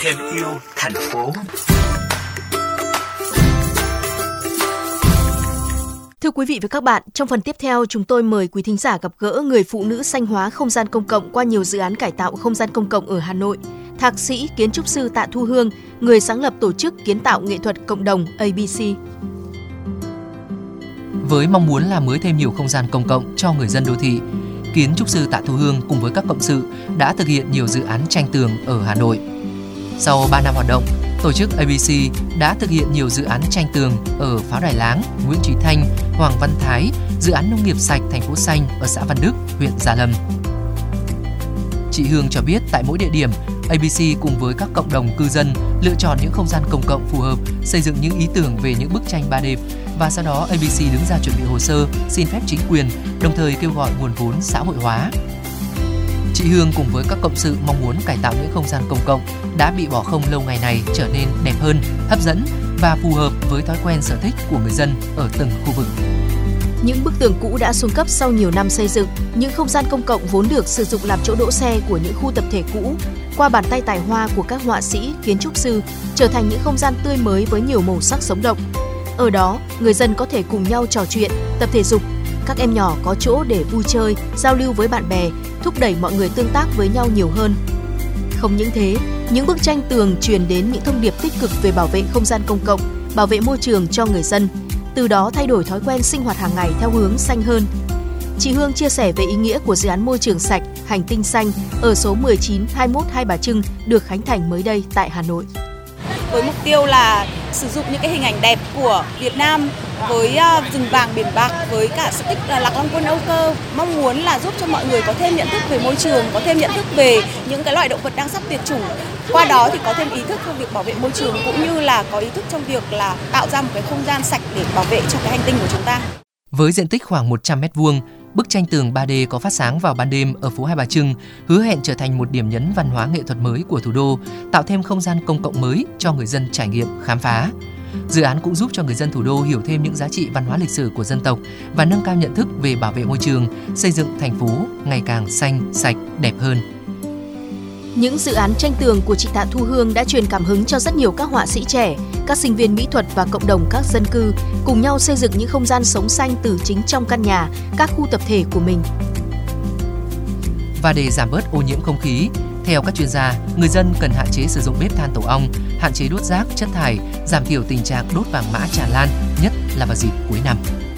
thêm yêu thành phố. Thưa quý vị và các bạn, trong phần tiếp theo chúng tôi mời quý thính giả gặp gỡ người phụ nữ xanh hóa không gian công cộng qua nhiều dự án cải tạo không gian công cộng ở Hà Nội. Thạc sĩ kiến trúc sư Tạ Thu Hương, người sáng lập tổ chức kiến tạo nghệ thuật cộng đồng ABC. Với mong muốn làm mới thêm nhiều không gian công cộng cho người dân đô thị, kiến trúc sư Tạ Thu Hương cùng với các cộng sự đã thực hiện nhiều dự án tranh tường ở Hà Nội. Sau 3 năm hoạt động, tổ chức ABC đã thực hiện nhiều dự án tranh tường ở Pháo Đài Láng, Nguyễn Trí Thanh, Hoàng Văn Thái, dự án nông nghiệp sạch thành phố xanh ở xã Văn Đức, huyện Gia Lâm. Chị Hương cho biết tại mỗi địa điểm, ABC cùng với các cộng đồng cư dân lựa chọn những không gian công cộng phù hợp, xây dựng những ý tưởng về những bức tranh 3D và sau đó ABC đứng ra chuẩn bị hồ sơ, xin phép chính quyền, đồng thời kêu gọi nguồn vốn xã hội hóa. Chị Hương cùng với các cộng sự mong muốn cải tạo những không gian công cộng đã bị bỏ không lâu ngày này trở nên đẹp hơn, hấp dẫn và phù hợp với thói quen sở thích của người dân ở từng khu vực. Những bức tường cũ đã xuống cấp sau nhiều năm xây dựng, những không gian công cộng vốn được sử dụng làm chỗ đỗ xe của những khu tập thể cũ, qua bàn tay tài hoa của các họa sĩ, kiến trúc sư, trở thành những không gian tươi mới với nhiều màu sắc sống động. Ở đó, người dân có thể cùng nhau trò chuyện, tập thể dục, các em nhỏ có chỗ để vui chơi, giao lưu với bạn bè, thúc đẩy mọi người tương tác với nhau nhiều hơn. Không những thế, những bức tranh tường truyền đến những thông điệp tích cực về bảo vệ không gian công cộng, bảo vệ môi trường cho người dân, từ đó thay đổi thói quen sinh hoạt hàng ngày theo hướng xanh hơn. Chị Hương chia sẻ về ý nghĩa của dự án môi trường sạch, hành tinh xanh ở số 19 21 Hai Bà Trưng được khánh thành mới đây tại Hà Nội. Với mục tiêu là sử dụng những cái hình ảnh đẹp của Việt Nam với uh, rừng vàng biển bạc với cả sự tích uh, lạc long quân âu cơ mong muốn là giúp cho mọi người có thêm nhận thức về môi trường có thêm nhận thức về những cái loại động vật đang sắp tuyệt chủng qua đó thì có thêm ý thức trong việc bảo vệ môi trường cũng như là có ý thức trong việc là tạo ra một cái không gian sạch để bảo vệ cho cái hành tinh của chúng ta với diện tích khoảng 100 mét vuông bức tranh tường 3D có phát sáng vào ban đêm ở phố Hai Bà Trưng hứa hẹn trở thành một điểm nhấn văn hóa nghệ thuật mới của thủ đô, tạo thêm không gian công cộng mới cho người dân trải nghiệm, khám phá. Dự án cũng giúp cho người dân thủ đô hiểu thêm những giá trị văn hóa lịch sử của dân tộc và nâng cao nhận thức về bảo vệ môi trường, xây dựng thành phố ngày càng xanh, sạch, đẹp hơn. Những dự án tranh tường của chị Tạ Thu Hương đã truyền cảm hứng cho rất nhiều các họa sĩ trẻ, các sinh viên mỹ thuật và cộng đồng các dân cư cùng nhau xây dựng những không gian sống xanh từ chính trong căn nhà, các khu tập thể của mình. Và để giảm bớt ô nhiễm không khí, theo các chuyên gia, người dân cần hạn chế sử dụng bếp than tổ ong, hạn chế đốt rác, chất thải, giảm thiểu tình trạng đốt vàng mã tràn lan, nhất là vào dịp cuối năm.